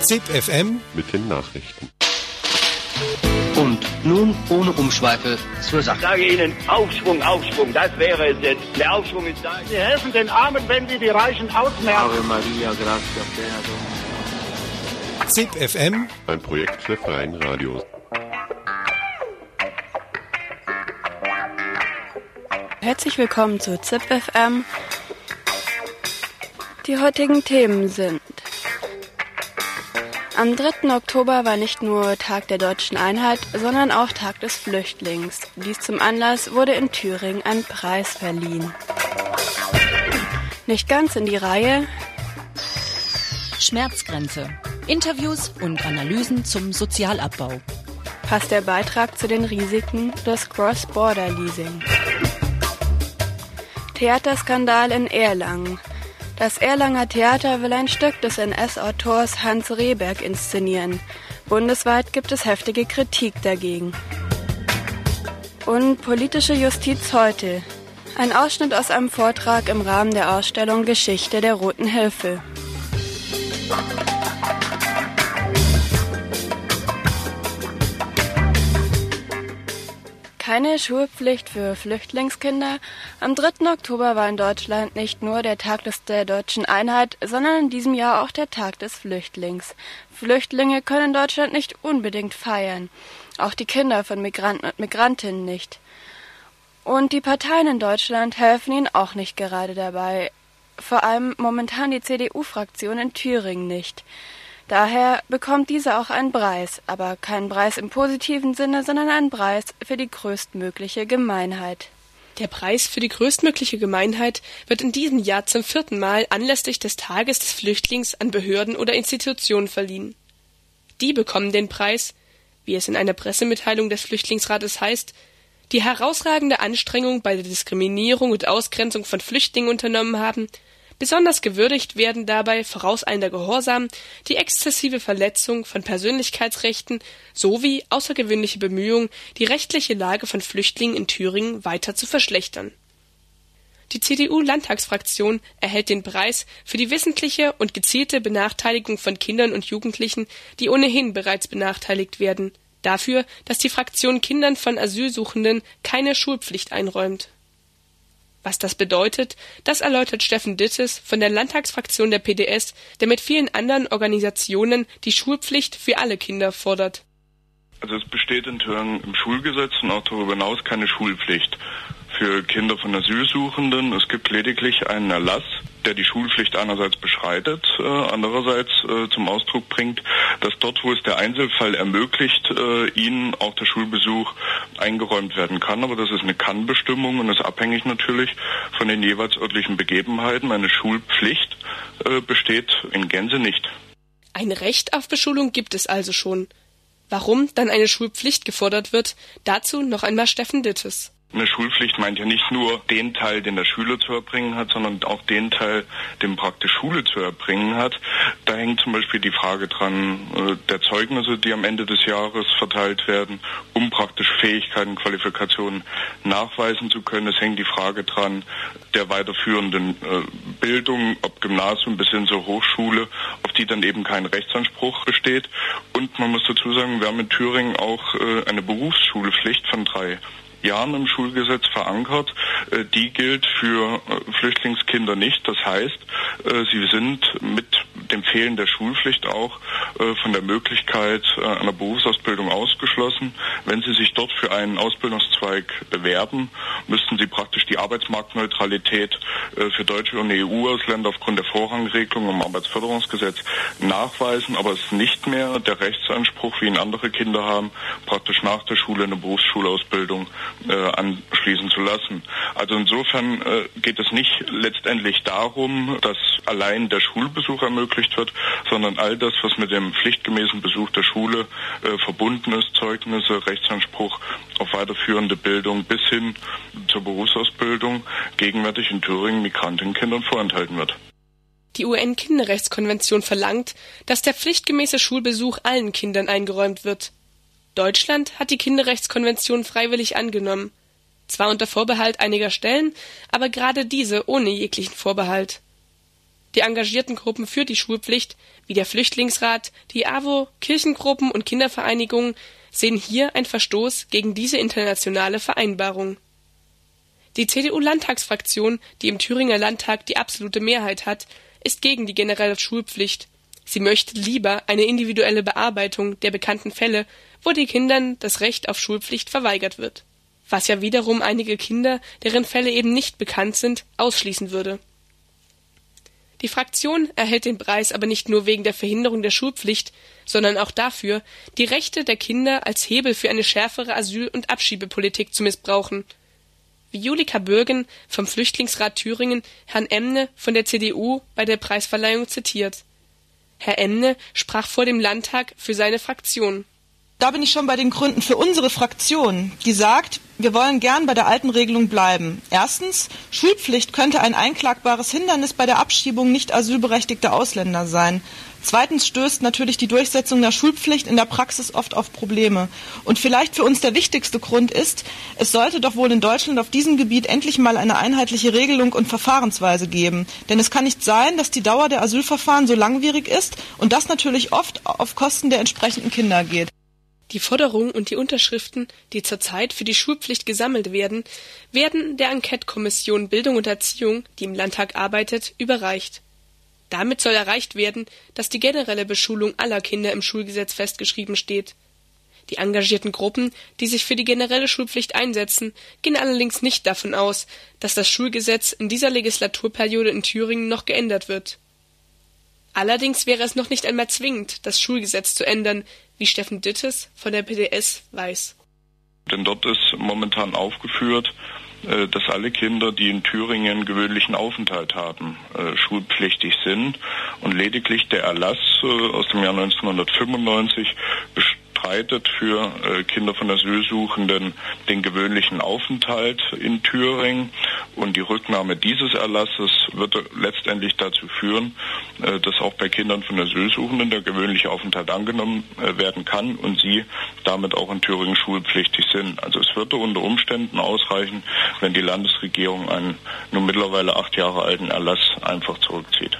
ZIP FM mit den Nachrichten. Und nun ohne Umschweife zur Sache. Ich sage Ihnen, Aufschwung, Aufschwung, das wäre es jetzt. Der Aufschwung ist da. Wir helfen den Armen, wenn wir die Reichen ausmerken. Ave Maria, gratia plena ZIP FM Ein Projekt der Freien Radios. Herzlich willkommen zu ZipFM. Die heutigen Themen sind am 3. Oktober war nicht nur Tag der deutschen Einheit, sondern auch Tag des Flüchtlings. Dies zum Anlass wurde in Thüringen ein Preis verliehen. Nicht ganz in die Reihe, Schmerzgrenze. Interviews und Analysen zum Sozialabbau. passt der Beitrag zu den Risiken des Cross-Border-Leasing. Theaterskandal in Erlangen. Das Erlanger Theater will ein Stück des NS-Autors Hans Rehberg inszenieren. Bundesweit gibt es heftige Kritik dagegen. Und politische Justiz heute. Ein Ausschnitt aus einem Vortrag im Rahmen der Ausstellung Geschichte der Roten Hilfe. Keine Schulpflicht für Flüchtlingskinder. Am 3. Oktober war in Deutschland nicht nur der Tag des der deutschen Einheit, sondern in diesem Jahr auch der Tag des Flüchtlings. Flüchtlinge können in Deutschland nicht unbedingt feiern. Auch die Kinder von Migranten und Migrantinnen nicht. Und die Parteien in Deutschland helfen ihnen auch nicht gerade dabei. Vor allem momentan die CDU-Fraktion in Thüringen nicht. Daher bekommt diese auch einen Preis, aber keinen Preis im positiven Sinne, sondern einen Preis für die größtmögliche Gemeinheit. Der Preis für die größtmögliche Gemeinheit wird in diesem Jahr zum vierten Mal anlässlich des Tages des Flüchtlings an Behörden oder Institutionen verliehen. Die bekommen den Preis, wie es in einer Pressemitteilung des Flüchtlingsrates heißt, die herausragende Anstrengung bei der Diskriminierung und Ausgrenzung von Flüchtlingen unternommen haben, besonders gewürdigt werden dabei vorauseilender Gehorsam, die exzessive Verletzung von Persönlichkeitsrechten sowie außergewöhnliche Bemühungen, die rechtliche Lage von Flüchtlingen in Thüringen weiter zu verschlechtern. Die CDU-Landtagsfraktion erhält den Preis für die wissentliche und gezielte Benachteiligung von Kindern und Jugendlichen, die ohnehin bereits benachteiligt werden, dafür, dass die Fraktion Kindern von Asylsuchenden keine Schulpflicht einräumt. Was das bedeutet, das erläutert Steffen Dittes von der Landtagsfraktion der PDS, der mit vielen anderen Organisationen die Schulpflicht für alle Kinder fordert. Also es besteht in Thüringen im Schulgesetz und auch darüber hinaus keine Schulpflicht für Kinder von Asylsuchenden. Es gibt lediglich einen Erlass, der die Schulpflicht einerseits beschreitet, äh, andererseits äh, zum Ausdruck bringt, dass dort, wo es der Einzelfall ermöglicht, äh, ihnen auch der Schulbesuch eingeräumt werden kann. Aber das ist eine Kannbestimmung und ist abhängig natürlich von den jeweils örtlichen Begebenheiten. Eine Schulpflicht äh, besteht in Gänze nicht. Ein Recht auf Beschulung gibt es also schon. Warum dann eine Schulpflicht gefordert wird, dazu noch einmal Steffen Dittes. Eine Schulpflicht meint ja nicht nur den Teil, den der Schüler zu erbringen hat, sondern auch den Teil, den praktisch Schule zu erbringen hat. Da hängt zum Beispiel die Frage dran äh, der Zeugnisse, die am Ende des Jahres verteilt werden, um praktisch Fähigkeiten, Qualifikationen nachweisen zu können. Es hängt die Frage dran der weiterführenden äh, Bildung, ob Gymnasium bis hin zur Hochschule, auf die dann eben kein Rechtsanspruch besteht. Und man muss dazu sagen, wir haben in Thüringen auch äh, eine Berufsschulpflicht von drei Jahren im Schulgesetz verankert. Äh, Die gilt für äh, Flüchtlingskinder nicht. Das heißt, äh, sie sind mit dem Fehlen der Schulpflicht auch äh, von der Möglichkeit äh, einer Berufsausbildung ausgeschlossen. Wenn sie sich dort für einen Ausbildungszweig bewerben, müssten sie praktisch die Arbeitsmarktneutralität äh, für deutsche und EU-Ausländer aufgrund der Vorrangregelung im Arbeitsförderungsgesetz nachweisen, aber es ist nicht mehr der Rechtsanspruch, wie ihn andere Kinder haben, praktisch nach der Schule eine Berufsschulausbildung äh, anschließen zu lassen. Also insofern äh, geht es nicht letztendlich darum, dass allein der Schulbesuch ermöglicht wird, sondern all das, was mit dem pflichtgemäßen Besuch der Schule äh, verbunden ist, Zeugnisse, Rechtsanspruch auf weiterführende Bildung bis hin zur Berufsausbildung, gegenwärtig in Thüringen Migrantenkindern vorenthalten wird. Die UN-Kinderrechtskonvention verlangt, dass der pflichtgemäße Schulbesuch allen Kindern eingeräumt wird. Deutschland hat die Kinderrechtskonvention freiwillig angenommen. Zwar unter Vorbehalt einiger Stellen, aber gerade diese ohne jeglichen Vorbehalt. Die engagierten Gruppen für die Schulpflicht, wie der Flüchtlingsrat, die AWO, Kirchengruppen und Kindervereinigungen, sehen hier einen Verstoß gegen diese internationale Vereinbarung. Die CDU-Landtagsfraktion, die im Thüringer Landtag die absolute Mehrheit hat, ist gegen die generelle Schulpflicht. Sie möchte lieber eine individuelle Bearbeitung der bekannten Fälle, wo den Kindern das Recht auf Schulpflicht verweigert wird. Was ja wiederum einige Kinder, deren Fälle eben nicht bekannt sind, ausschließen würde. Die Fraktion erhält den Preis aber nicht nur wegen der Verhinderung der Schulpflicht, sondern auch dafür, die Rechte der Kinder als Hebel für eine schärfere Asyl- und Abschiebepolitik zu missbrauchen. Wie Julika Bürgen vom Flüchtlingsrat Thüringen Herrn Emne von der CDU bei der Preisverleihung zitiert. Herr Emne sprach vor dem Landtag für seine Fraktion. Da bin ich schon bei den Gründen für unsere Fraktion, die sagt, wir wollen gern bei der alten Regelung bleiben. Erstens, Schulpflicht könnte ein einklagbares Hindernis bei der Abschiebung nicht asylberechtigter Ausländer sein. Zweitens stößt natürlich die Durchsetzung der Schulpflicht in der Praxis oft auf Probleme. Und vielleicht für uns der wichtigste Grund ist, es sollte doch wohl in Deutschland auf diesem Gebiet endlich mal eine einheitliche Regelung und Verfahrensweise geben. Denn es kann nicht sein, dass die Dauer der Asylverfahren so langwierig ist und das natürlich oft auf Kosten der entsprechenden Kinder geht. Die Forderungen und die Unterschriften, die zurzeit für die Schulpflicht gesammelt werden, werden der Enquete-Kommission Bildung und Erziehung, die im Landtag arbeitet, überreicht. Damit soll erreicht werden, dass die generelle Beschulung aller Kinder im Schulgesetz festgeschrieben steht. Die engagierten Gruppen, die sich für die generelle Schulpflicht einsetzen, gehen allerdings nicht davon aus, dass das Schulgesetz in dieser Legislaturperiode in Thüringen noch geändert wird. Allerdings wäre es noch nicht einmal zwingend, das Schulgesetz zu ändern, wie Steffen Dittes von der PDS weiß. Denn dort ist momentan aufgeführt, äh, dass alle Kinder, die in Thüringen gewöhnlichen Aufenthalt haben, äh, schulpflichtig sind und lediglich der Erlass äh, aus dem Jahr 1995 bestreitet für äh, Kinder von Asylsuchenden den gewöhnlichen Aufenthalt in Thüringen. Und die Rücknahme dieses Erlasses wird letztendlich dazu führen, äh, dass auch bei Kindern von Asylsuchenden der gewöhnliche Aufenthalt angenommen äh, werden kann und sie damit auch in Thüringen schulpflichtig sind. Also es würde unter Umständen ausreichen, wenn die Landesregierung einen nun mittlerweile acht Jahre alten Erlass einfach zurückzieht.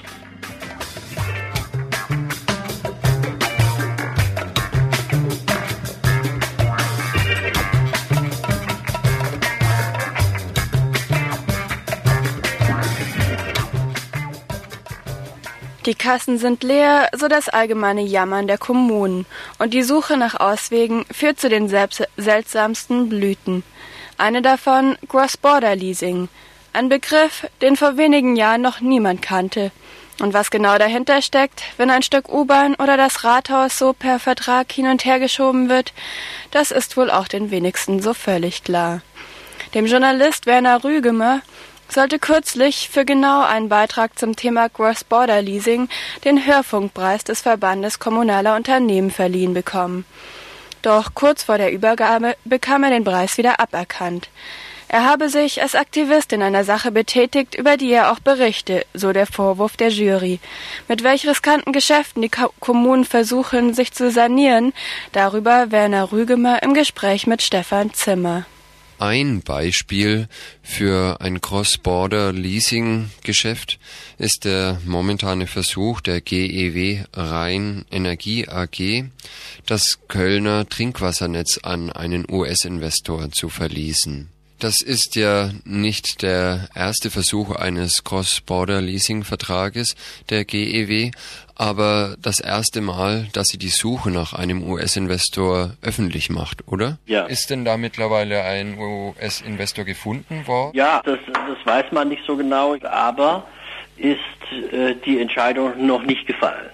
Die Kassen sind leer, so das allgemeine Jammern der Kommunen. Und die Suche nach Auswegen führt zu den seltsamsten Blüten. Eine davon Cross-Border-Leasing. Ein Begriff, den vor wenigen Jahren noch niemand kannte. Und was genau dahinter steckt, wenn ein Stück U-Bahn oder das Rathaus so per Vertrag hin und her geschoben wird, das ist wohl auch den wenigsten so völlig klar. Dem Journalist Werner Rügemer sollte kürzlich für genau einen Beitrag zum Thema Cross-Border Leasing den Hörfunkpreis des Verbandes kommunaler Unternehmen verliehen bekommen. Doch kurz vor der Übergabe bekam er den Preis wieder aberkannt. Er habe sich als Aktivist in einer Sache betätigt, über die er auch berichte, so der Vorwurf der Jury. Mit welch riskanten Geschäften die Kommunen versuchen, sich zu sanieren, darüber Werner Rügemer im Gespräch mit Stefan Zimmer. Ein Beispiel für ein Cross-Border-Leasing-Geschäft ist der momentane Versuch der GEW Rhein Energie AG, das Kölner Trinkwassernetz an einen US-Investor zu verließen. Das ist ja nicht der erste Versuch eines Cross-Border-Leasing-Vertrages der GEW, aber das erste Mal, dass sie die Suche nach einem US-Investor öffentlich macht, oder? Ja. Ist denn da mittlerweile ein US-Investor gefunden worden? Ja, das, das weiß man nicht so genau, aber ist äh, die Entscheidung noch nicht gefallen.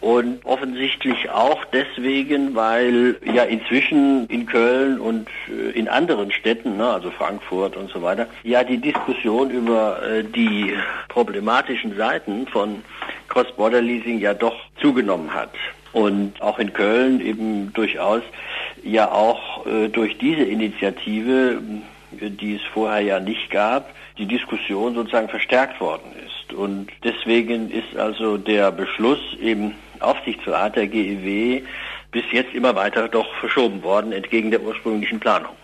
Und offensichtlich auch deswegen, weil ja inzwischen in Köln und äh, in anderen Städten, ne, also Frankfurt und so weiter, ja die Diskussion über äh, die problematischen Seiten von Cross-Border-Leasing ja doch zugenommen hat. Und auch in Köln eben durchaus ja auch äh, durch diese Initiative, die es vorher ja nicht gab, die Diskussion sozusagen verstärkt worden ist. Und deswegen ist also der Beschluss eben Aufsichtsrat der GEW bis jetzt immer weiter doch verschoben worden, entgegen der ursprünglichen Planung.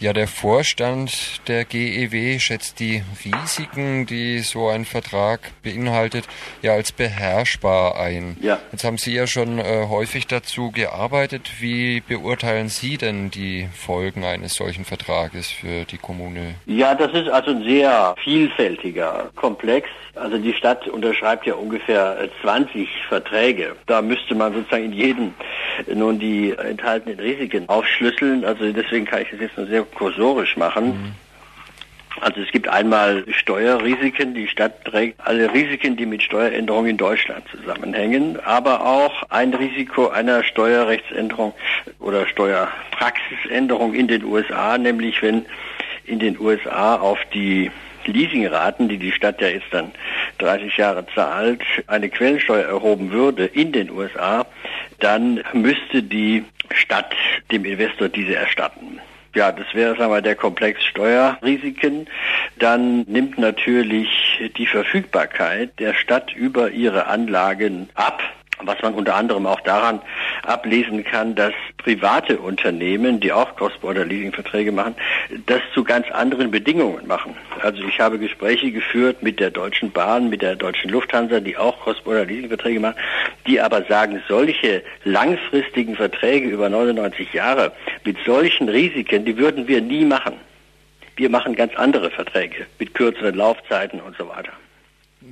Ja, der Vorstand der GEW schätzt die Risiken, die so ein Vertrag beinhaltet, ja als beherrschbar ein. Ja. Jetzt haben Sie ja schon äh, häufig dazu gearbeitet. Wie beurteilen Sie denn die Folgen eines solchen Vertrages für die Kommune? Ja, das ist also ein sehr vielfältiger Komplex. Also die Stadt unterschreibt ja ungefähr 20 Verträge. Da müsste man sozusagen in jedem nun die enthaltenen Risiken aufschlüsseln. Also deswegen kann ich das jetzt nur sehr kursorisch machen. Mhm. Also es gibt einmal Steuerrisiken, die Stadt trägt alle Risiken, die mit Steueränderungen in Deutschland zusammenhängen, aber auch ein Risiko einer Steuerrechtsänderung oder Steuerpraxisänderung in den USA, nämlich wenn in den USA auf die Leasingraten, die die Stadt ja jetzt dann 30 Jahre zahlt, eine Quellensteuer erhoben würde in den USA, dann müsste die Stadt dem Investor diese erstatten. Ja, das wäre, sagen wir, der Komplex Steuerrisiken. Dann nimmt natürlich die Verfügbarkeit der Stadt über ihre Anlagen ab was man unter anderem auch daran ablesen kann, dass private Unternehmen, die auch Cross-Border-Leasing-Verträge machen, das zu ganz anderen Bedingungen machen. Also ich habe Gespräche geführt mit der Deutschen Bahn, mit der Deutschen Lufthansa, die auch Cross-Border-Leasing-Verträge machen, die aber sagen, solche langfristigen Verträge über 99 Jahre mit solchen Risiken, die würden wir nie machen. Wir machen ganz andere Verträge mit kürzeren Laufzeiten und so weiter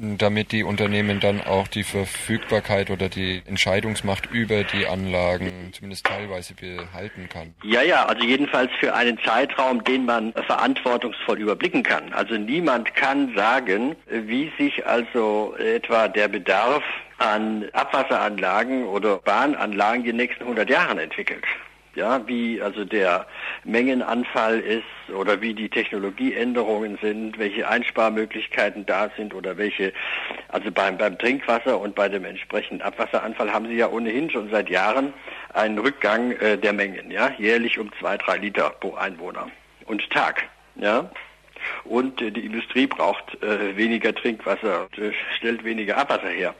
damit die Unternehmen dann auch die Verfügbarkeit oder die Entscheidungsmacht über die Anlagen zumindest teilweise behalten kann. Ja, ja, also jedenfalls für einen Zeitraum, den man verantwortungsvoll überblicken kann. Also niemand kann sagen, wie sich also etwa der Bedarf an Abwasseranlagen oder Bahnanlagen die nächsten 100 Jahren entwickelt ja, wie also der Mengenanfall ist oder wie die Technologieänderungen sind, welche Einsparmöglichkeiten da sind oder welche, also beim, beim Trinkwasser und bei dem entsprechenden Abwasseranfall haben Sie ja ohnehin schon seit Jahren einen Rückgang äh, der Mengen, ja, jährlich um zwei, drei Liter pro Einwohner und Tag, ja. Und äh, die Industrie braucht äh, weniger Trinkwasser, äh, stellt weniger Abwasser her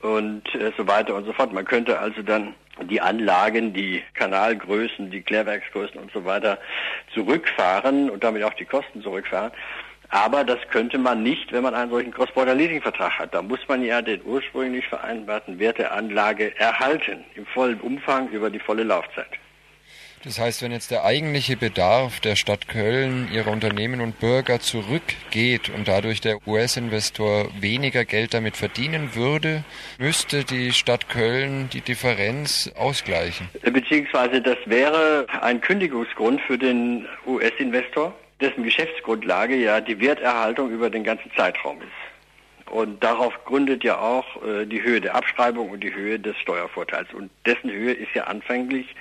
und äh, so weiter und so fort. Man könnte also dann die Anlagen, die Kanalgrößen, die Klärwerksgrößen und so weiter zurückfahren und damit auch die Kosten zurückfahren. Aber das könnte man nicht, wenn man einen solchen Cross-Border-Leasing-Vertrag hat. Da muss man ja den ursprünglich vereinbarten Wert der Anlage erhalten, im vollen Umfang über die volle Laufzeit. Das heißt, wenn jetzt der eigentliche Bedarf der Stadt Köln, ihrer Unternehmen und Bürger zurückgeht und dadurch der US-Investor weniger Geld damit verdienen würde, müsste die Stadt Köln die Differenz ausgleichen. Beziehungsweise das wäre ein Kündigungsgrund für den US-Investor, dessen Geschäftsgrundlage ja die Werterhaltung über den ganzen Zeitraum ist. Und darauf gründet ja auch äh, die Höhe der Abschreibung und die Höhe des Steuervorteils. Und dessen Höhe ist ja anfänglich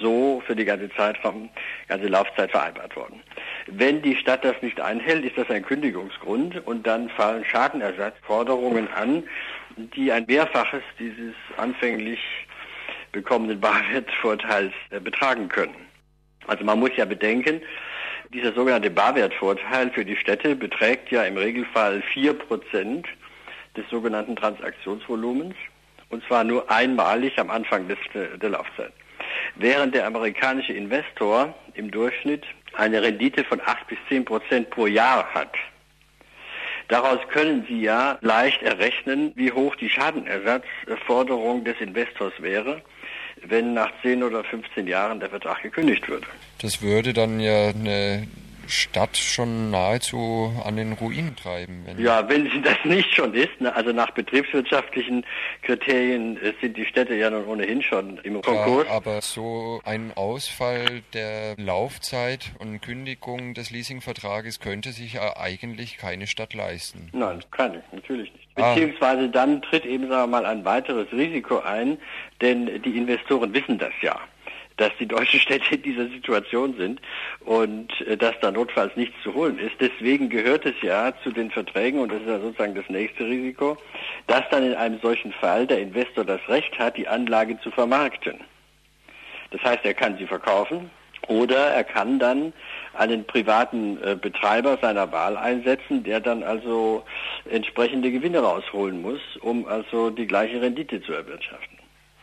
so für die ganze Zeitraum, ganze Laufzeit vereinbart worden. Wenn die Stadt das nicht einhält, ist das ein Kündigungsgrund und dann fallen Schadenersatzforderungen an, die ein Mehrfaches dieses anfänglich bekommenen Barwertvorteils äh, betragen können. Also man muss ja bedenken, dieser sogenannte Barwertvorteil für die Städte beträgt ja im Regelfall 4% des sogenannten Transaktionsvolumens und zwar nur einmalig am Anfang des, äh, der Laufzeit während der amerikanische Investor im Durchschnitt eine Rendite von 8 bis 10 Prozent pro Jahr hat. Daraus können Sie ja leicht errechnen, wie hoch die Schadenersatzforderung des Investors wäre, wenn nach 10 oder 15 Jahren der Vertrag gekündigt würde. Das würde dann ja eine Stadt schon nahezu an den Ruin treiben. Wenn ja, wenn sie das nicht schon ist, ne, also nach betriebswirtschaftlichen Kriterien äh, sind die Städte ja nun ohnehin schon im Konkurs. Ja, aber so ein Ausfall der Laufzeit und Kündigung des Leasingvertrages könnte sich ja eigentlich keine Stadt leisten. Nein, keine, natürlich nicht. Ah. Beziehungsweise dann tritt eben, sagen wir mal, ein weiteres Risiko ein, denn die Investoren wissen das ja dass die deutschen Städte in dieser Situation sind und äh, dass da notfalls nichts zu holen ist. Deswegen gehört es ja zu den Verträgen, und das ist ja sozusagen das nächste Risiko, dass dann in einem solchen Fall der Investor das Recht hat, die Anlage zu vermarkten. Das heißt, er kann sie verkaufen oder er kann dann einen privaten äh, Betreiber seiner Wahl einsetzen, der dann also entsprechende Gewinne rausholen muss, um also die gleiche Rendite zu erwirtschaften.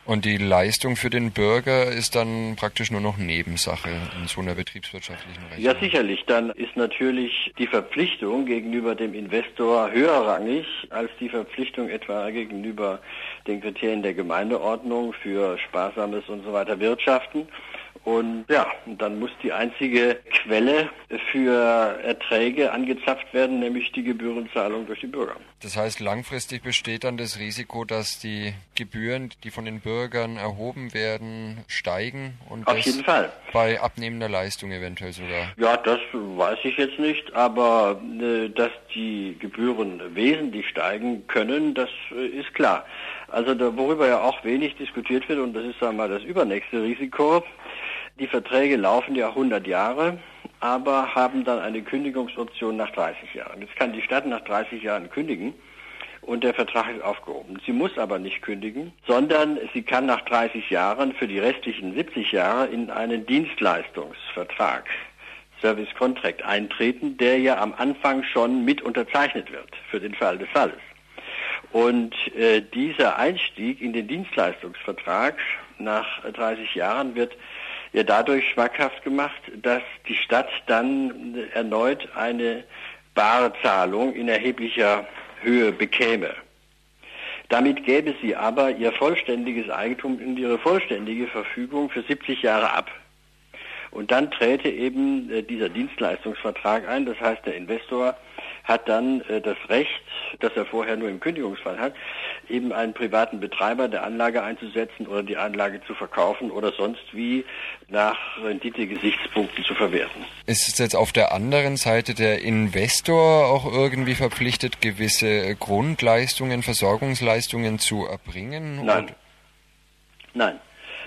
Und die Leistung für den Bürger ist dann praktisch nur noch Nebensache in so einer betriebswirtschaftlichen Rechnung. Ja, sicherlich. Dann ist natürlich die Verpflichtung gegenüber dem Investor höherrangig als die Verpflichtung etwa gegenüber den Kriterien der Gemeindeordnung für sparsames und so weiter Wirtschaften. Und ja, dann muss die einzige Quelle für Erträge angezapft werden, nämlich die Gebührenzahlung durch die Bürger. Das heißt, langfristig besteht dann das Risiko, dass die Gebühren, die von den Bürgern erhoben werden, steigen und Auf jeden Fall. bei abnehmender Leistung eventuell sogar. Ja, das weiß ich jetzt nicht, aber äh, dass die Gebühren wesentlich steigen können, das äh, ist klar. Also da, worüber ja auch wenig diskutiert wird, und das ist einmal das übernächste Risiko, die Verträge laufen ja 100 Jahre, aber haben dann eine Kündigungsoption nach 30 Jahren. Jetzt kann die Stadt nach 30 Jahren kündigen und der Vertrag ist aufgehoben. Sie muss aber nicht kündigen, sondern sie kann nach 30 Jahren für die restlichen 70 Jahre in einen Dienstleistungsvertrag, Service Contract, eintreten, der ja am Anfang schon mit unterzeichnet wird für den Fall des Falles. Und äh, dieser Einstieg in den Dienstleistungsvertrag nach 30 Jahren wird ja dadurch schmackhaft gemacht, dass die Stadt dann erneut eine Barzahlung in erheblicher Höhe bekäme. Damit gäbe sie aber ihr vollständiges Eigentum in ihre vollständige Verfügung für 70 Jahre ab. Und dann träte eben äh, dieser Dienstleistungsvertrag ein, das heißt der Investor hat dann äh, das Recht, das er vorher nur im Kündigungsfall hat, eben einen privaten Betreiber der Anlage einzusetzen oder die Anlage zu verkaufen oder sonst wie nach Rendite-Gesichtspunkten zu verwerten. Ist es jetzt auf der anderen Seite der Investor auch irgendwie verpflichtet, gewisse Grundleistungen, Versorgungsleistungen zu erbringen? Nein. Nein.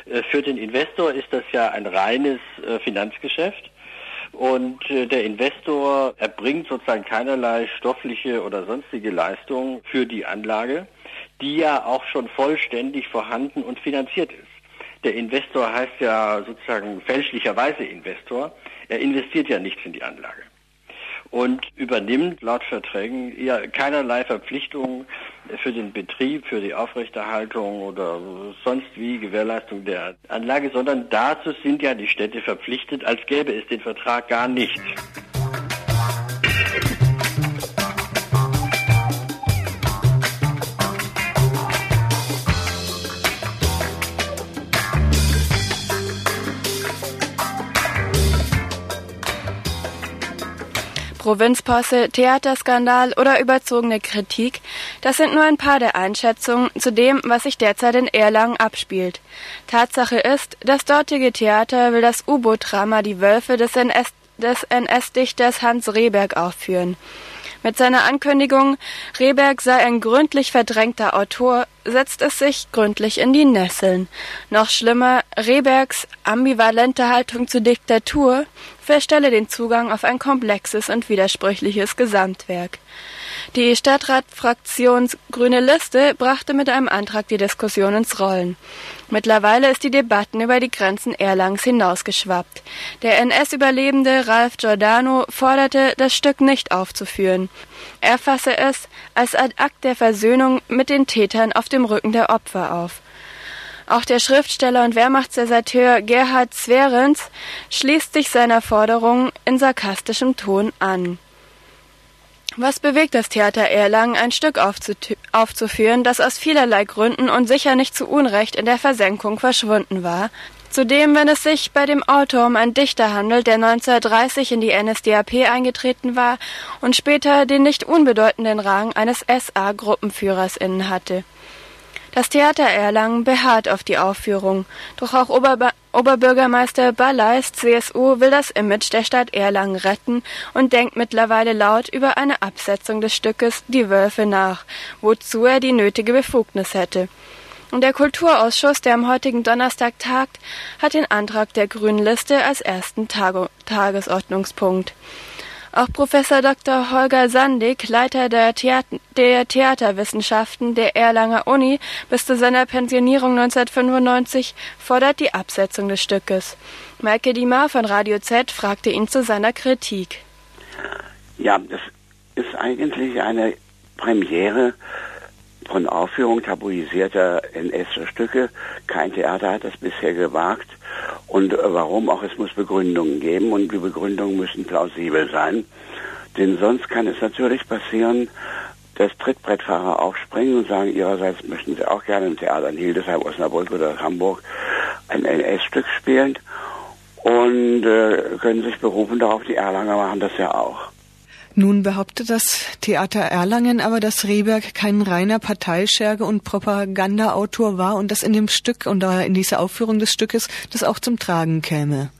Äh, für den Investor ist das ja ein reines äh, Finanzgeschäft. Und äh, der Investor erbringt sozusagen keinerlei stoffliche oder sonstige Leistung für die Anlage, die ja auch schon vollständig vorhanden und finanziert ist. Der Investor heißt ja sozusagen fälschlicherweise Investor. Er investiert ja nichts in die Anlage und übernimmt laut Verträgen ja keinerlei Verpflichtungen für den Betrieb, für die Aufrechterhaltung oder sonst wie Gewährleistung der Anlage, sondern dazu sind ja die Städte verpflichtet, als gäbe es den Vertrag gar nicht. Provinzposse, Theaterskandal oder überzogene Kritik, das sind nur ein paar der Einschätzungen zu dem, was sich derzeit in Erlangen abspielt. Tatsache ist, das dortige Theater will das U-Boot-Drama Die Wölfe des NS-Dichters Hans Rehberg aufführen. Mit seiner Ankündigung, Rehberg sei ein gründlich verdrängter Autor, setzt es sich gründlich in die Nesseln. Noch schlimmer, Rehbergs ambivalente Haltung zur Diktatur verstelle den Zugang auf ein komplexes und widersprüchliches Gesamtwerk. Die Stadtratfraktion Grüne Liste brachte mit einem Antrag die Diskussion ins Rollen. Mittlerweile ist die Debatten über die Grenzen Erlangs hinausgeschwappt. Der NS-Überlebende Ralf Giordano forderte, das Stück nicht aufzuführen. Er fasse es als Akt der Versöhnung mit den Tätern auf dem Rücken der Opfer auf. Auch der Schriftsteller und Wehrmachtsdeserteur Gerhard Zwerens schließt sich seiner Forderung in sarkastischem Ton an. Was bewegt das Theater Erlangen, ein Stück aufzuführen, das aus vielerlei Gründen und sicher nicht zu Unrecht in der Versenkung verschwunden war? Zudem, wenn es sich bei dem Autor um einen Dichter handelt, der 1930 in die NSDAP eingetreten war und später den nicht unbedeutenden Rang eines SA-Gruppenführers innehatte. Das Theater Erlangen beharrt auf die Aufführung, doch auch Oberba Oberbürgermeister Balleis CSU will das Image der Stadt Erlangen retten und denkt mittlerweile laut über eine Absetzung des Stückes Die Wölfe nach, wozu er die nötige Befugnis hätte. Und der Kulturausschuss, der am heutigen Donnerstag tagt, hat den Antrag der Grünen Liste als ersten Tag Tagesordnungspunkt. Auch Professor Dr. Holger Sandig, Leiter der, Theater, der Theaterwissenschaften der Erlanger Uni bis zu seiner Pensionierung 1995, fordert die Absetzung des Stückes. Maike Diemar von Radio Z fragte ihn zu seiner Kritik. Ja, das ist eigentlich eine Premiere von Aufführung tabuisierter NS-Stücke. Kein Theater hat das bisher gewagt. Und äh, warum auch, es muss Begründungen geben und die Begründungen müssen plausibel sein. Denn sonst kann es natürlich passieren, dass Trittbrettfahrer aufspringen und sagen, ihrerseits möchten sie auch gerne im Theater in Hildesheim, Osnabrück oder Hamburg ein NS-Stück spielen und äh, können sich berufen darauf, die Erlanger machen das ja auch. Nun behauptet das Theater Erlangen aber, dass Rehberg kein reiner Parteischerge und Propagandaautor war und dass in dem Stück und in dieser Aufführung des Stückes das auch zum Tragen käme.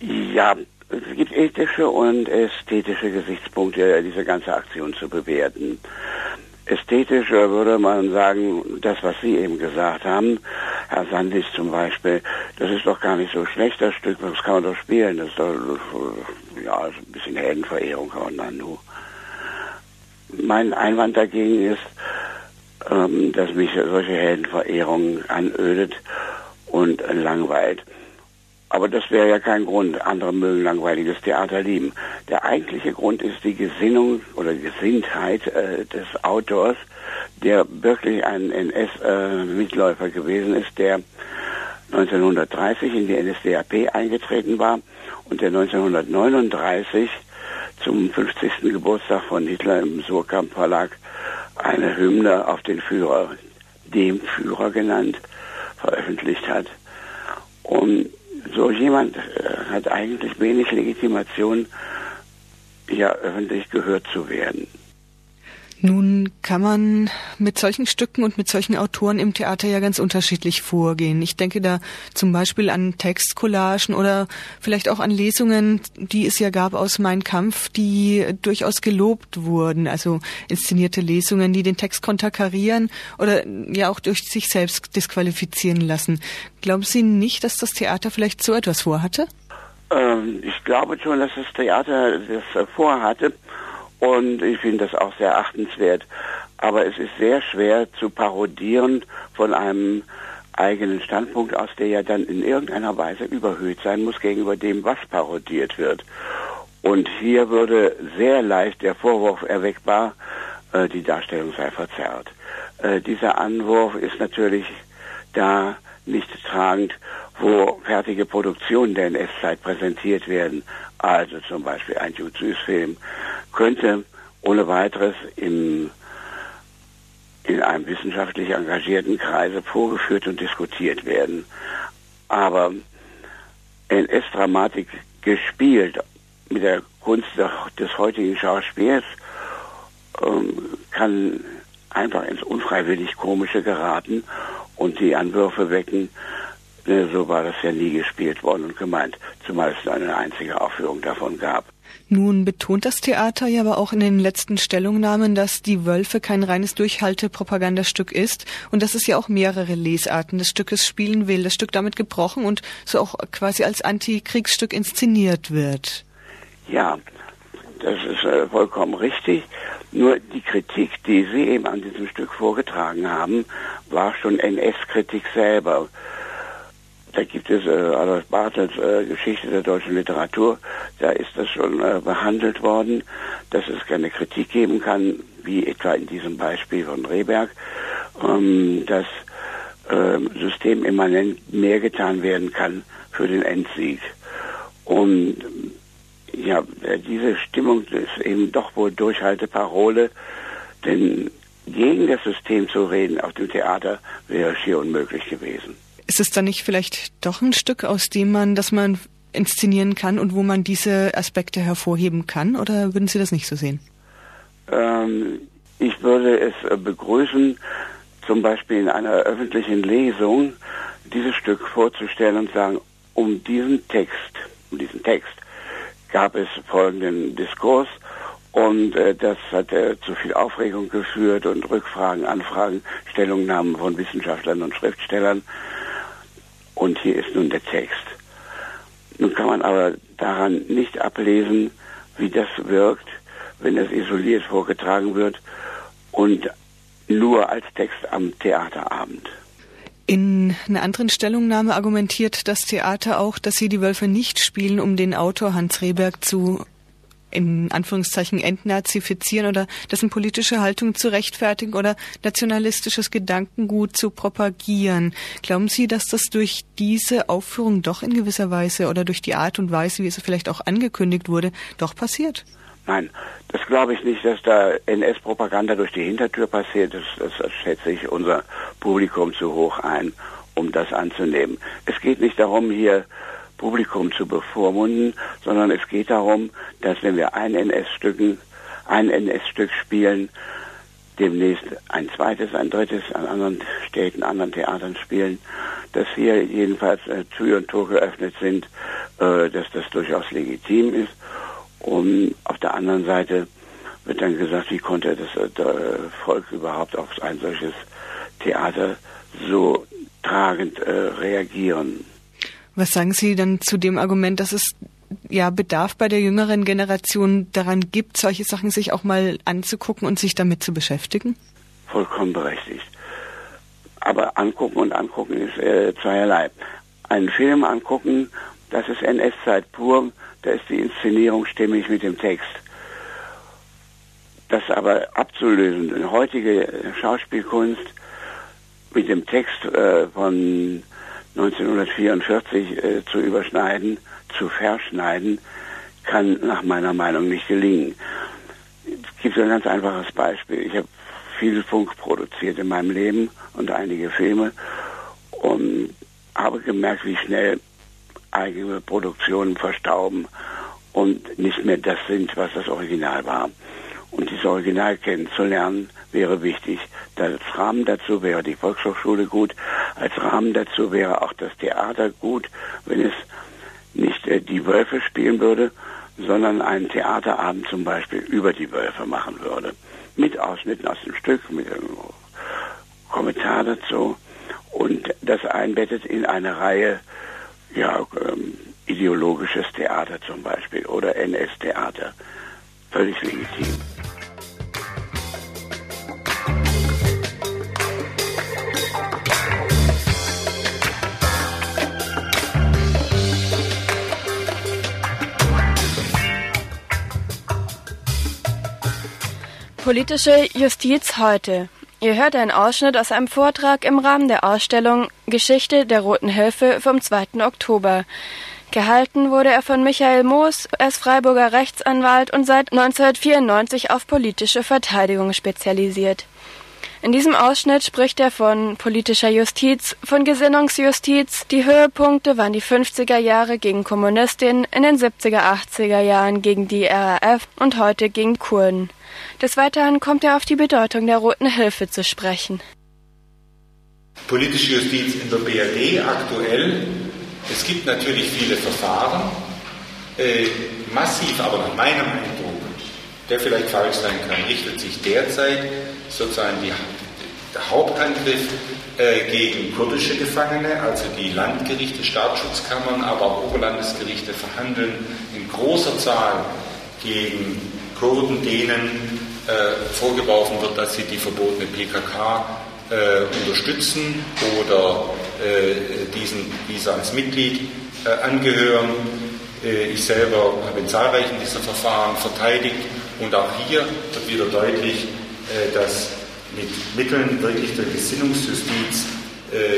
Ja, es gibt ethische und ästhetische Gesichtspunkte, diese ganze Aktion zu bewerten. Ästhetisch würde man sagen, das, was Sie eben gesagt haben, Herr Sandis zum Beispiel, das ist doch gar nicht so schlecht, das Stück, das kann man doch spielen, das ist doch, ja, ein bisschen Heldenverehrung kann man dann nur. Mein Einwand dagegen ist, ähm, dass mich solche Heldenverehrung anödet und langweilt. Aber das wäre ja kein Grund. Andere mögen langweiliges Theater lieben. Der eigentliche Grund ist die Gesinnung oder Gesinntheit äh, des Autors, der wirklich ein NS-Mitläufer äh, gewesen ist, der 1930 in die NSDAP eingetreten war und der 1939 zum 50. Geburtstag von Hitler im Surkamp Verlag eine Hymne auf den Führer, dem Führer genannt, veröffentlicht hat. Und so jemand äh, hat eigentlich wenig Legitimation, ja öffentlich gehört zu werden. Nun kann man mit solchen Stücken und mit solchen Autoren im Theater ja ganz unterschiedlich vorgehen. Ich denke da zum Beispiel an Textcollagen oder vielleicht auch an Lesungen, die es ja gab aus Mein Kampf, die durchaus gelobt wurden. Also inszenierte Lesungen, die den Text konterkarieren oder ja auch durch sich selbst disqualifizieren lassen. Glauben Sie nicht, dass das Theater vielleicht so etwas vorhatte? Ähm, ich glaube schon, dass das Theater das vorhatte. Und ich finde das auch sehr achtenswert. Aber es ist sehr schwer zu parodieren von einem eigenen Standpunkt aus, der ja dann in irgendeiner Weise überhöht sein muss gegenüber dem, was parodiert wird. Und hier würde sehr leicht der Vorwurf erweckbar, äh, die Darstellung sei verzerrt. Äh, dieser Anwurf ist natürlich da nicht tragend, wo fertige Produktionen der NS-Zeit präsentiert werden. Also zum Beispiel ein Jutsus-Film könnte ohne weiteres im, in einem wissenschaftlich engagierten Kreise vorgeführt und diskutiert werden. Aber NS-Dramatik gespielt mit der Kunst des heutigen Schauspiels ähm, kann einfach ins unfreiwillig Komische geraten und die Anwürfe wecken, so war das ja nie gespielt worden und gemeint, zumal es nur eine einzige Aufführung davon gab. Nun betont das Theater ja aber auch in den letzten Stellungnahmen, dass die Wölfe kein reines Durchhalte-Propagandastück ist und dass es ja auch mehrere Lesarten des Stückes spielen will. Das Stück damit gebrochen und so auch quasi als Antikriegsstück inszeniert wird. Ja, das ist äh, vollkommen richtig. Nur die Kritik, die Sie eben an diesem Stück vorgetragen haben, war schon NS-Kritik selber. Da gibt es äh, Adolf Bartels äh, Geschichte der deutschen Literatur. Da ist das schon äh, behandelt worden, dass es keine Kritik geben kann, wie etwa in diesem Beispiel von Rehberg, ähm, dass äh, systemimmanent mehr getan werden kann für den Endsieg. Und ja, diese Stimmung ist eben doch wohl Durchhalteparole, denn gegen das System zu reden auf dem Theater wäre schier unmöglich gewesen. Ist es dann nicht vielleicht doch ein Stück, aus dem man, das man inszenieren kann und wo man diese Aspekte hervorheben kann? Oder würden Sie das nicht so sehen? Ähm, ich würde es äh, begrüßen, zum Beispiel in einer öffentlichen Lesung dieses Stück vorzustellen und sagen, um diesen Text, um diesen Text gab es folgenden Diskurs und äh, das hat äh, zu viel Aufregung geführt und Rückfragen, Anfragen, Stellungnahmen von Wissenschaftlern und Schriftstellern und hier ist nun der Text. Nun kann man aber daran nicht ablesen, wie das wirkt, wenn es isoliert vorgetragen wird und nur als Text am Theaterabend. In einer anderen Stellungnahme argumentiert das Theater auch, dass sie die Wölfe nicht spielen, um den Autor Hans Rehberg zu in Anführungszeichen entnazifizieren oder dessen politische Haltung zu rechtfertigen oder nationalistisches Gedankengut zu propagieren. Glauben Sie, dass das durch diese Aufführung doch in gewisser Weise oder durch die Art und Weise, wie es vielleicht auch angekündigt wurde, doch passiert? Nein, das glaube ich nicht, dass da NS-Propaganda durch die Hintertür passiert. Das, das, das schätze ich unser Publikum zu hoch ein, um das anzunehmen. Es geht nicht darum, hier Publikum zu bevormunden, sondern es geht darum, dass wenn wir ein NS-Stücken, ein NS-Stück spielen, demnächst ein zweites, ein drittes an anderen Städten, anderen Theatern spielen, dass hier jedenfalls äh, Tür und Tor geöffnet sind, äh, dass das durchaus legitim ist. Und auf der anderen Seite wird dann gesagt, wie konnte das äh, Volk überhaupt auf ein solches Theater so tragend äh, reagieren. Was sagen Sie dann zu dem Argument, dass es ja Bedarf bei der jüngeren Generation daran gibt, solche Sachen sich auch mal anzugucken und sich damit zu beschäftigen? Vollkommen berechtigt. Aber angucken und angucken ist äh, zweierlei. Einen Film angucken, das ist NS-Zeit pur, da ist die Inszenierung stimmig mit dem Text. Das aber abzulösen, heutige Schauspielkunst mit dem Text äh, von 1944 äh, zu überschneiden, zu verschneiden, kann nach meiner Meinung nicht gelingen. Es gibt ein ganz einfaches Beispiel. Ich habe viel Funk produziert in meinem Leben und einige Filme und habe gemerkt, wie schnell eigene Produktionen verstauben und nicht mehr das sind, was das Original war. Und dieses Original kennenzulernen wäre wichtig. Als Rahmen dazu wäre die Volkshochschule gut. Als Rahmen dazu wäre auch das Theater gut, wenn es nicht äh, die Wölfe spielen würde, sondern einen Theaterabend zum Beispiel über die Wölfe machen würde. Mit Ausschnitten aus dem Stück, mit einem Kommentar dazu und das einbettet in eine Reihe ja, ähm, ideologisches Theater zum Beispiel oder NS-Theater. Völlig legitim. Politische Justiz heute. Ihr hört einen Ausschnitt aus einem Vortrag im Rahmen der Ausstellung Geschichte der Roten Hilfe vom 2. Oktober. Gehalten wurde er von Michael Moos, er ist Freiburger Rechtsanwalt und seit 1994 auf politische Verteidigung spezialisiert. In diesem Ausschnitt spricht er von politischer Justiz, von Gesinnungsjustiz. Die Höhepunkte waren die 50er Jahre gegen Kommunistinnen, in den 70er, 80er Jahren gegen die RAF und heute gegen Kurden. Des Weiteren kommt er auf die Bedeutung der Roten Hilfe zu sprechen. Politische Justiz in der BRD aktuell. Es gibt natürlich viele Verfahren. Äh, massiv, aber nach meinem Eindruck, der vielleicht falsch sein kann, richtet sich derzeit sozusagen die, der Hauptangriff äh, gegen kurdische Gefangene, also die Landgerichte, Staatsschutzkammern, aber auch Oberlandesgerichte verhandeln in großer Zahl gegen Kurden, denen äh, vorgeworfen wird, dass sie die verbotene PKK äh, unterstützen oder äh, diesen, dieser als Mitglied äh, angehören. Äh, ich selber habe in zahlreichen dieser Verfahren verteidigt und auch hier wird wieder deutlich, dass mit Mitteln wirklich der Gesinnungsjustiz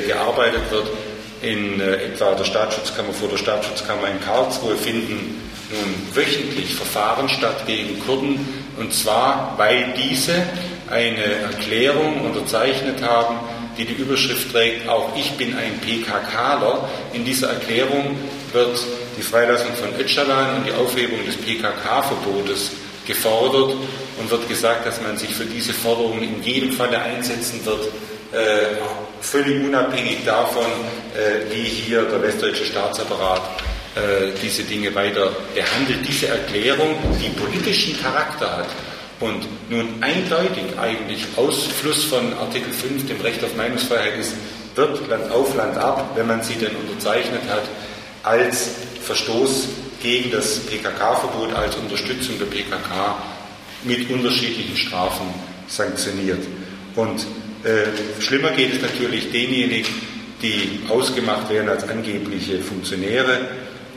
gearbeitet wird. In etwa der Staatsschutzkammer vor der Staatsschutzkammer in Karlsruhe finden nun wöchentlich Verfahren statt gegen Kurden, und zwar, weil diese eine Erklärung unterzeichnet haben, die die Überschrift trägt, auch ich bin ein PKKler. In dieser Erklärung wird die Freilassung von Öcalan und die Aufhebung des PKK-Verbotes gefordert und wird gesagt, dass man sich für diese Forderung in jedem Falle einsetzen wird, äh, völlig unabhängig davon, äh, wie hier der westdeutsche Staatsapparat äh, diese Dinge weiter behandelt. Diese Erklärung, die politischen Charakter hat und nun eindeutig eigentlich Ausfluss von Artikel 5, dem Recht auf Meinungsfreiheit ist, wird Land auf Land ab, wenn man sie denn unterzeichnet hat, als Verstoß gegen das PKK-Verbot, als Unterstützung der PKK mit unterschiedlichen Strafen sanktioniert. Und äh, schlimmer geht es natürlich denjenigen, die ausgemacht werden als angebliche Funktionäre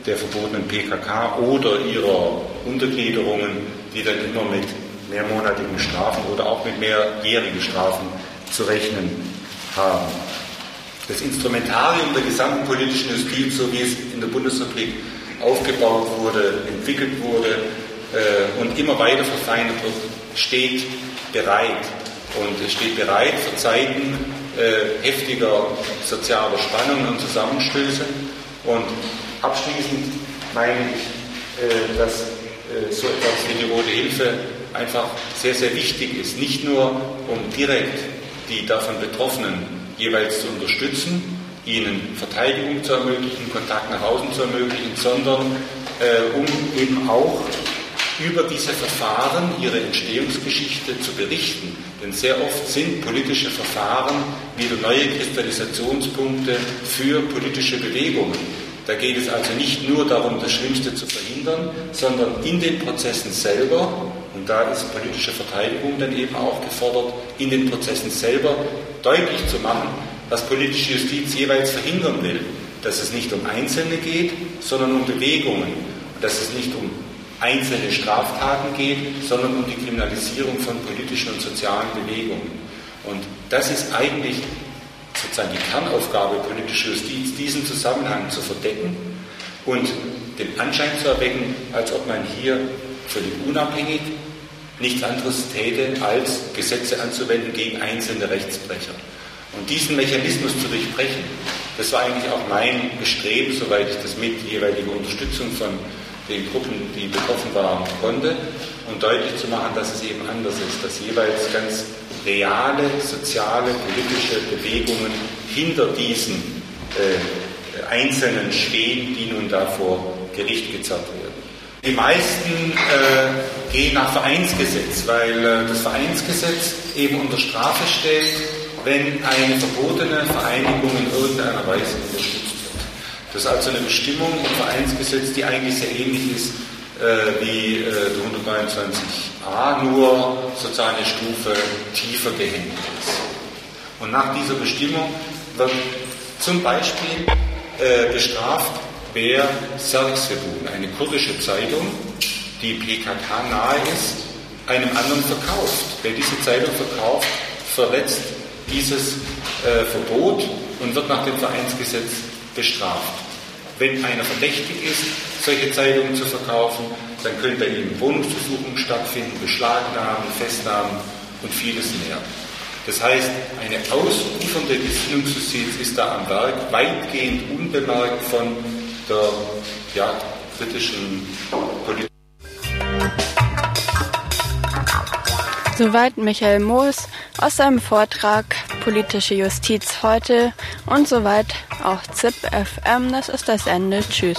der verbotenen PKK oder ihrer Untergliederungen, die dann immer mit mehrmonatigen Strafen oder auch mit mehrjährigen Strafen zu rechnen haben. Das Instrumentarium der gesamten politischen Justiz, so wie es in der Bundesrepublik aufgebaut wurde, entwickelt wurde äh, und immer weiter verfeinert wird, steht bereit. Und es steht bereit für Zeiten äh, heftiger sozialer Spannungen und Zusammenstöße. Und abschließend meine ich, äh, dass äh, so etwas wie die Rote Hilfe einfach sehr, sehr wichtig ist. Nicht nur, um direkt die davon Betroffenen jeweils zu unterstützen, ihnen Verteidigung zu ermöglichen, Kontakt nach außen zu ermöglichen, sondern äh, um eben auch über diese Verfahren, ihre Entstehungsgeschichte zu berichten. Denn sehr oft sind politische Verfahren wieder neue Kristallisationspunkte für politische Bewegungen. Da geht es also nicht nur darum, das Schlimmste zu verhindern, sondern in den Prozessen selber, und da ist politische Verteidigung dann eben auch gefordert, in den Prozessen selber deutlich zu machen, was politische Justiz jeweils verhindern will. Dass es nicht um Einzelne geht, sondern um Bewegungen. Dass es nicht um einzelne Straftaten geht, sondern um die Kriminalisierung von politischen und sozialen Bewegungen. Und das ist eigentlich sozusagen die Kernaufgabe politischer Justiz, diesen Zusammenhang zu verdecken und den Anschein zu erwecken, als ob man hier völlig unabhängig nichts anderes täte, als Gesetze anzuwenden gegen einzelne Rechtsbrecher. Und diesen Mechanismus zu durchbrechen, das war eigentlich auch mein Bestreben, soweit ich das mit jeweiliger Unterstützung von den Gruppen, die betroffen waren, konnte, und deutlich zu machen, dass es eben anders ist, dass jeweils ganz reale, soziale, politische Bewegungen hinter diesen äh, Einzelnen stehen, die nun da vor Gericht gezerrt werden. Die meisten äh, gehen nach Vereinsgesetz, weil äh, das Vereinsgesetz eben unter Strafe stellt, wenn eine verbotene Vereinigung in irgendeiner Weise unterstützt wird. Das ist also eine Bestimmung im Vereinsgesetz, die eigentlich sehr ähnlich ist äh, wie äh, der 123a, nur sozusagen eine Stufe tiefer gehängt ist. Und nach dieser Bestimmung wird zum Beispiel äh, bestraft, wer Serksebun, eine kurdische Zeitung, die PKK nahe ist, einem anderen verkauft. Wer diese Zeitung verkauft, verletzt dieses äh, Verbot und wird nach dem Vereinsgesetz bestraft. Wenn einer verdächtig ist, solche Zeitungen zu verkaufen, dann können bei ihm Wohnungsbesuchungen stattfinden, Beschlagnahmen, Festnahmen und vieles mehr. Das heißt, eine ausufernde Gesinnungsjustiz ist da am Werk, weitgehend unbemerkt von der ja, kritischen Politik. Soweit Michael Moos aus seinem Vortrag Politische Justiz heute und soweit auch ZIP FM. Das ist das Ende. Tschüss.